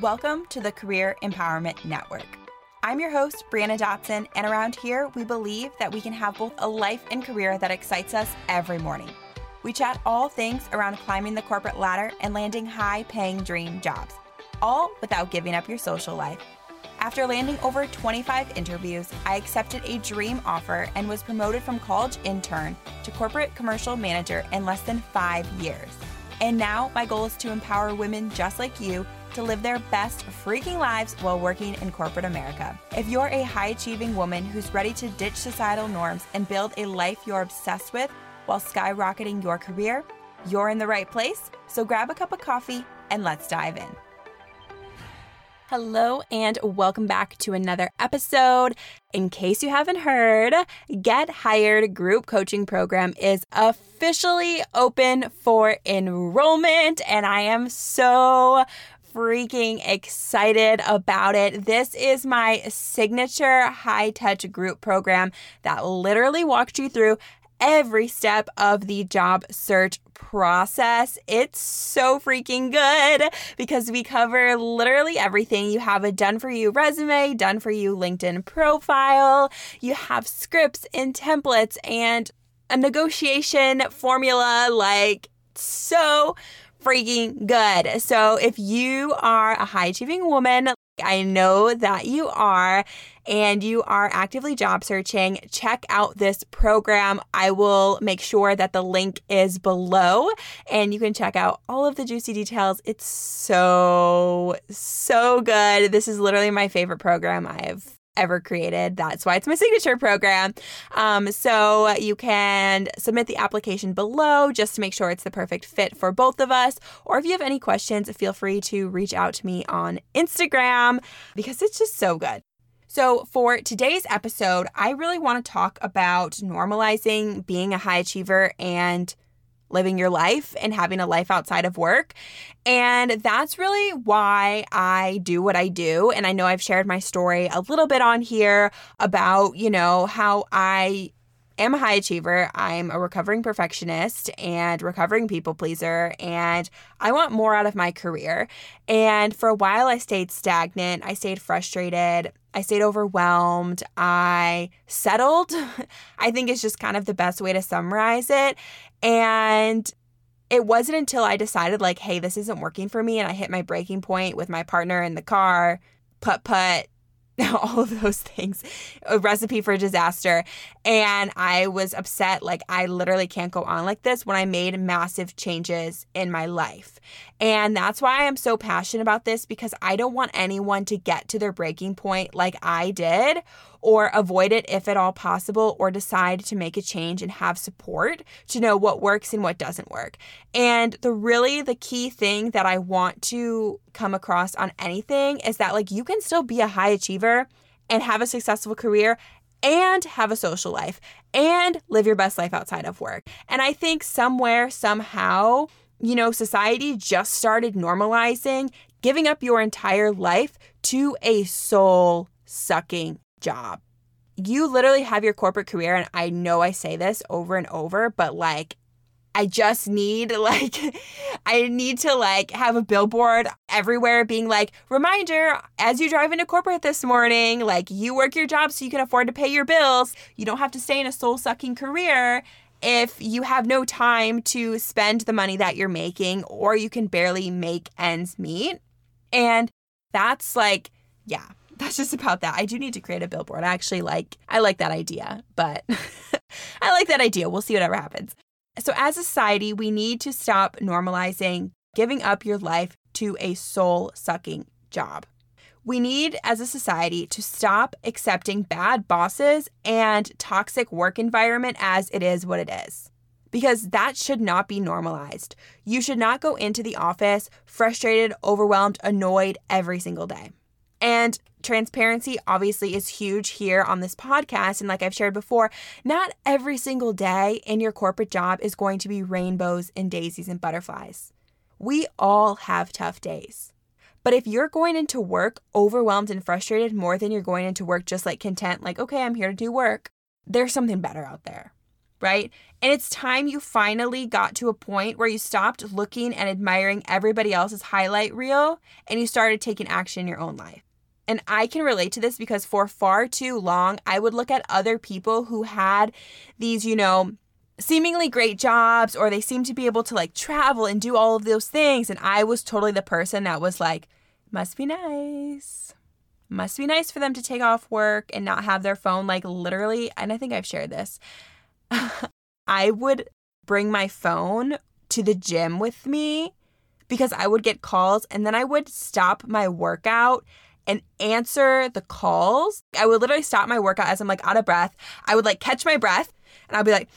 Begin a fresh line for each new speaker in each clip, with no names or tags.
Welcome to the Career Empowerment Network. I'm your host, Brianna Dotson, and around here, we believe that we can have both a life and career that excites us every morning. We chat all things around climbing the corporate ladder and landing high paying dream jobs, all without giving up your social life. After landing over 25 interviews, I accepted a dream offer and was promoted from college intern to corporate commercial manager in less than five years. And now my goal is to empower women just like you to live their best freaking lives while working in corporate America. If you're a high achieving woman who's ready to ditch societal norms and build a life you're obsessed with while skyrocketing your career, you're in the right place. So grab a cup of coffee and let's dive in. Hello, and welcome back to another episode. In case you haven't heard, Get Hired Group Coaching Program is officially open for enrollment, and I am so freaking excited about it. This is my signature high touch group program that literally walks you through every step of the job search process. It's so freaking good because we cover literally everything. You have a done for you resume, done for you LinkedIn profile, you have scripts and templates and a negotiation formula like so freaking good. So if you are a high achieving woman, I know that you are, and you are actively job searching, check out this program. I will make sure that the link is below and you can check out all of the juicy details. It's so, so good. This is literally my favorite program I've ever created. That's why it's my signature program. Um, so you can submit the application below just to make sure it's the perfect fit for both of us. Or if you have any questions, feel free to reach out to me on Instagram because it's just so good. So, for today's episode, I really want to talk about normalizing being a high achiever and living your life and having a life outside of work. And that's really why I do what I do. And I know I've shared my story a little bit on here about, you know, how I am a high achiever. I'm a recovering perfectionist and recovering people pleaser, and I want more out of my career. And for a while, I stayed stagnant. I stayed frustrated. I stayed overwhelmed. I settled. I think is just kind of the best way to summarize it. And it wasn't until I decided, like, hey, this isn't working for me, and I hit my breaking point with my partner in the car, put put, all of those things, a recipe for disaster. And I was upset, like, I literally can't go on like this when I made massive changes in my life. And that's why I'm so passionate about this because I don't want anyone to get to their breaking point like I did or avoid it if at all possible or decide to make a change and have support to know what works and what doesn't work. And the really the key thing that I want to come across on anything is that like you can still be a high achiever and have a successful career and have a social life and live your best life outside of work. And I think somewhere, somehow, you know, society just started normalizing giving up your entire life to a soul sucking job. You literally have your corporate career, and I know I say this over and over, but like, I just need like I need to like have a billboard everywhere being like reminder as you drive into corporate this morning like you work your job so you can afford to pay your bills. You don't have to stay in a soul sucking career if you have no time to spend the money that you're making or you can barely make ends meet. And that's like yeah that's just about that. I do need to create a billboard. I actually like I like that idea, but I like that idea. We'll see whatever happens. So as a society, we need to stop normalizing giving up your life to a soul-sucking job. We need as a society to stop accepting bad bosses and toxic work environment as it is what it is. Because that should not be normalized. You should not go into the office frustrated, overwhelmed, annoyed every single day. And transparency obviously is huge here on this podcast. And like I've shared before, not every single day in your corporate job is going to be rainbows and daisies and butterflies. We all have tough days. But if you're going into work overwhelmed and frustrated more than you're going into work just like content, like, okay, I'm here to do work, there's something better out there. Right? And it's time you finally got to a point where you stopped looking and admiring everybody else's highlight reel and you started taking action in your own life. And I can relate to this because for far too long, I would look at other people who had these, you know, seemingly great jobs or they seemed to be able to like travel and do all of those things. And I was totally the person that was like, must be nice. Must be nice for them to take off work and not have their phone. Like, literally, and I think I've shared this. I would bring my phone to the gym with me because I would get calls and then I would stop my workout and answer the calls. I would literally stop my workout as I'm like out of breath. I would like catch my breath and I'd be like,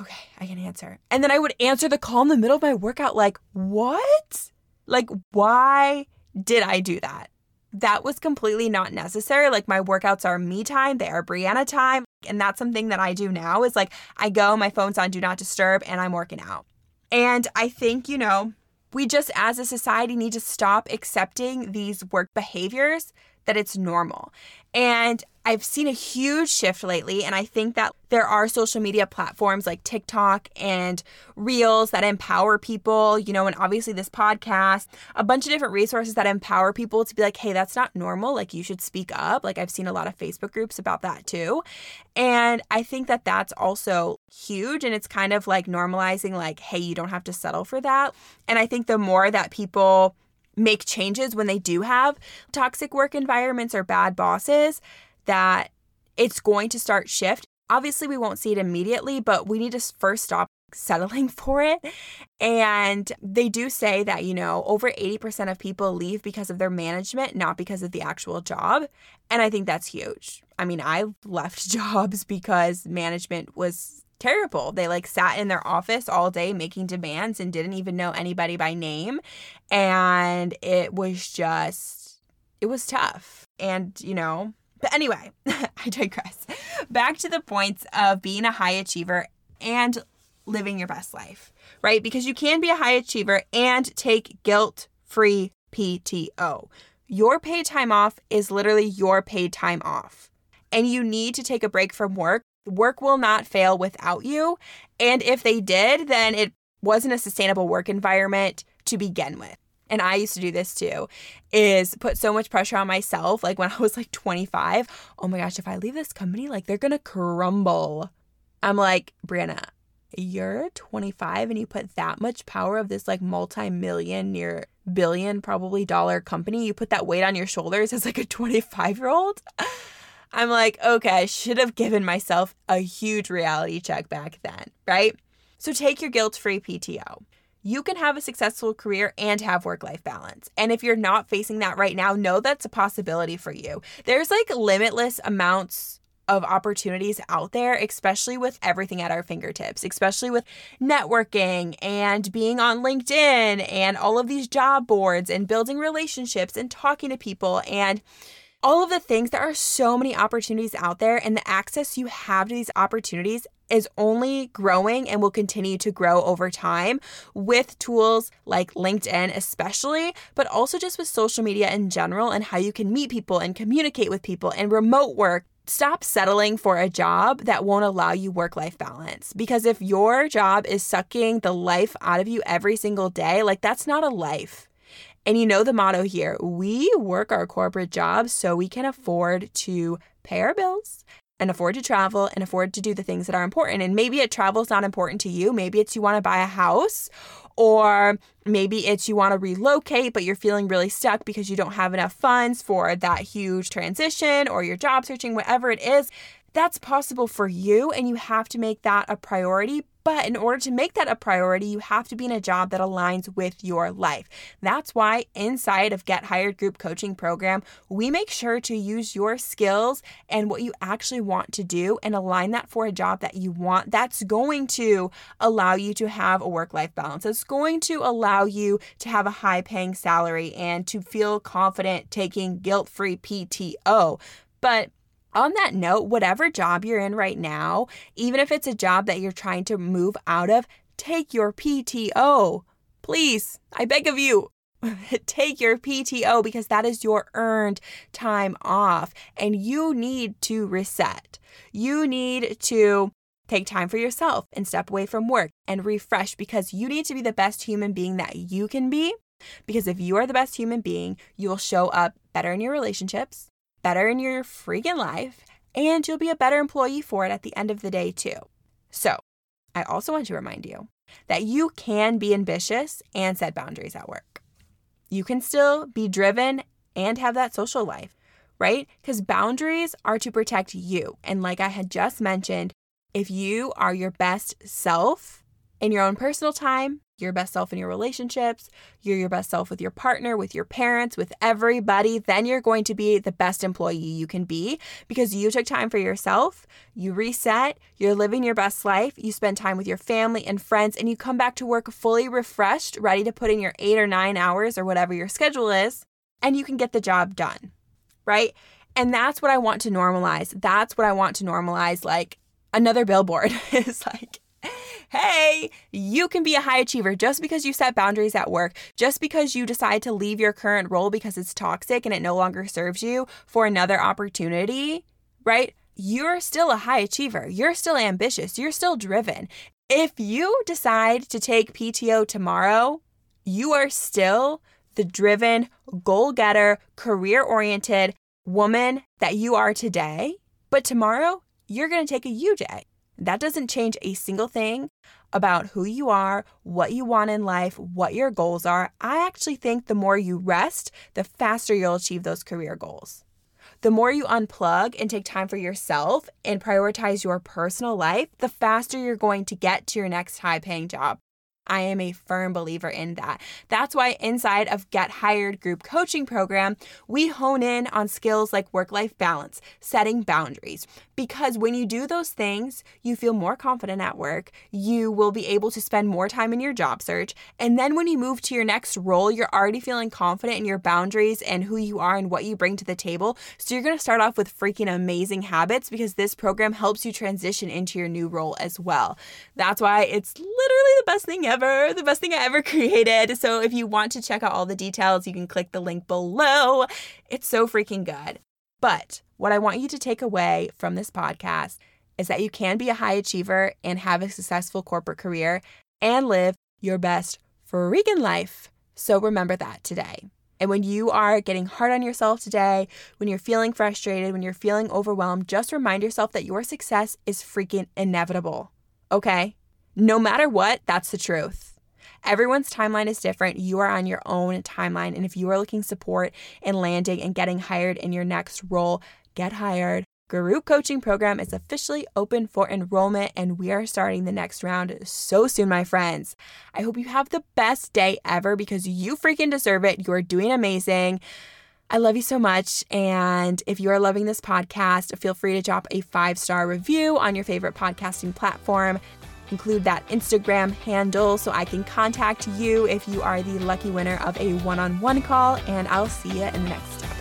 okay, I can answer. And then I would answer the call in the middle of my workout, like, what? Like, why did I do that? That was completely not necessary. Like, my workouts are me time, they are Brianna time. And that's something that I do now is like, I go, my phone's on do not disturb, and I'm working out. And I think, you know, we just as a society need to stop accepting these work behaviors that it's normal. And I've seen a huge shift lately, and I think that there are social media platforms like TikTok and Reels that empower people, you know, and obviously this podcast, a bunch of different resources that empower people to be like, hey, that's not normal. Like, you should speak up. Like, I've seen a lot of Facebook groups about that too. And I think that that's also huge. And it's kind of like normalizing, like, hey, you don't have to settle for that. And I think the more that people, make changes when they do have toxic work environments or bad bosses that it's going to start shift. Obviously we won't see it immediately but we need to first stop settling for it. And they do say that you know over 80% of people leave because of their management not because of the actual job. And i think that's huge. I mean i left jobs because management was terrible. They like sat in their office all day making demands and didn't even know anybody by name. And it was just, it was tough. And, you know, but anyway, I digress. Back to the points of being a high achiever and living your best life, right? Because you can be a high achiever and take guilt free PTO. Your paid time off is literally your paid time off. And you need to take a break from work Work will not fail without you. And if they did, then it wasn't a sustainable work environment to begin with. And I used to do this too, is put so much pressure on myself. Like when I was like 25, oh my gosh, if I leave this company, like they're gonna crumble. I'm like, Brianna, you're 25 and you put that much power of this like multi-million near billion probably dollar company you put that weight on your shoulders as like a 25 year old I'm like, okay, I should have given myself a huge reality check back then, right? So take your guilt free PTO. You can have a successful career and have work life balance. And if you're not facing that right now, know that's a possibility for you. There's like limitless amounts of opportunities out there, especially with everything at our fingertips, especially with networking and being on LinkedIn and all of these job boards and building relationships and talking to people and all of the things. There are so many opportunities out there, and the access you have to these opportunities is only growing and will continue to grow over time with tools like LinkedIn, especially, but also just with social media in general and how you can meet people and communicate with people and remote work. Stop settling for a job that won't allow you work life balance. Because if your job is sucking the life out of you every single day, like that's not a life. And you know the motto here we work our corporate jobs so we can afford to pay our bills and afford to travel and afford to do the things that are important. And maybe it travel's not important to you. Maybe it's you want to buy a house or maybe it's you want to relocate, but you're feeling really stuck because you don't have enough funds for that huge transition or you're job searching, whatever it is. That's possible for you, and you have to make that a priority. But in order to make that a priority, you have to be in a job that aligns with your life. That's why inside of Get Hired Group Coaching Program, we make sure to use your skills and what you actually want to do and align that for a job that you want. That's going to allow you to have a work life balance. It's going to allow you to have a high paying salary and to feel confident taking guilt free PTO. But on that note, whatever job you're in right now, even if it's a job that you're trying to move out of, take your PTO. Please, I beg of you, take your PTO because that is your earned time off and you need to reset. You need to Take time for yourself and step away from work and refresh because you need to be the best human being that you can be. Because if you are the best human being, you will show up better in your relationships, better in your freaking life, and you'll be a better employee for it at the end of the day, too. So, I also want to remind you that you can be ambitious and set boundaries at work. You can still be driven and have that social life, right? Because boundaries are to protect you. And like I had just mentioned, if you are your best self in your own personal time, your best self in your relationships, you're your best self with your partner, with your parents, with everybody, then you're going to be the best employee you can be because you took time for yourself, you reset, you're living your best life, you spend time with your family and friends, and you come back to work fully refreshed, ready to put in your eight or nine hours or whatever your schedule is, and you can get the job done, right? And that's what I want to normalize. That's what I want to normalize. Like, another billboard is like, hey, you can be a high achiever just because you set boundaries at work, just because you decide to leave your current role because it's toxic and it no longer serves you for another opportunity, right? You're still a high achiever. You're still ambitious. You're still driven. If you decide to take PTO tomorrow, you are still the driven, goal getter, career oriented woman that you are today. But tomorrow, you're going to take a U day. That doesn't change a single thing about who you are, what you want in life, what your goals are. I actually think the more you rest, the faster you'll achieve those career goals. The more you unplug and take time for yourself and prioritize your personal life, the faster you're going to get to your next high paying job. I am a firm believer in that. That's why inside of Get Hired group coaching program, we hone in on skills like work-life balance, setting boundaries, because when you do those things, you feel more confident at work, you will be able to spend more time in your job search, and then when you move to your next role, you're already feeling confident in your boundaries and who you are and what you bring to the table. So you're going to start off with freaking amazing habits because this program helps you transition into your new role as well. That's why it's literally the best thing ever, the best thing I ever created. So if you want to check out all the details, you can click the link below. It's so freaking good. But what I want you to take away from this podcast is that you can be a high achiever and have a successful corporate career and live your best freaking life. So remember that today. And when you are getting hard on yourself today, when you're feeling frustrated, when you're feeling overwhelmed, just remind yourself that your success is freaking inevitable. Okay? No matter what, that's the truth. Everyone's timeline is different. You are on your own timeline. And if you are looking support in landing and getting hired in your next role, get hired. Group coaching program is officially open for enrollment, and we are starting the next round so soon, my friends. I hope you have the best day ever because you freaking deserve it. You are doing amazing. I love you so much. And if you are loving this podcast, feel free to drop a five star review on your favorite podcasting platform include that Instagram handle so I can contact you if you are the lucky winner of a one on one call. And I'll see you in the next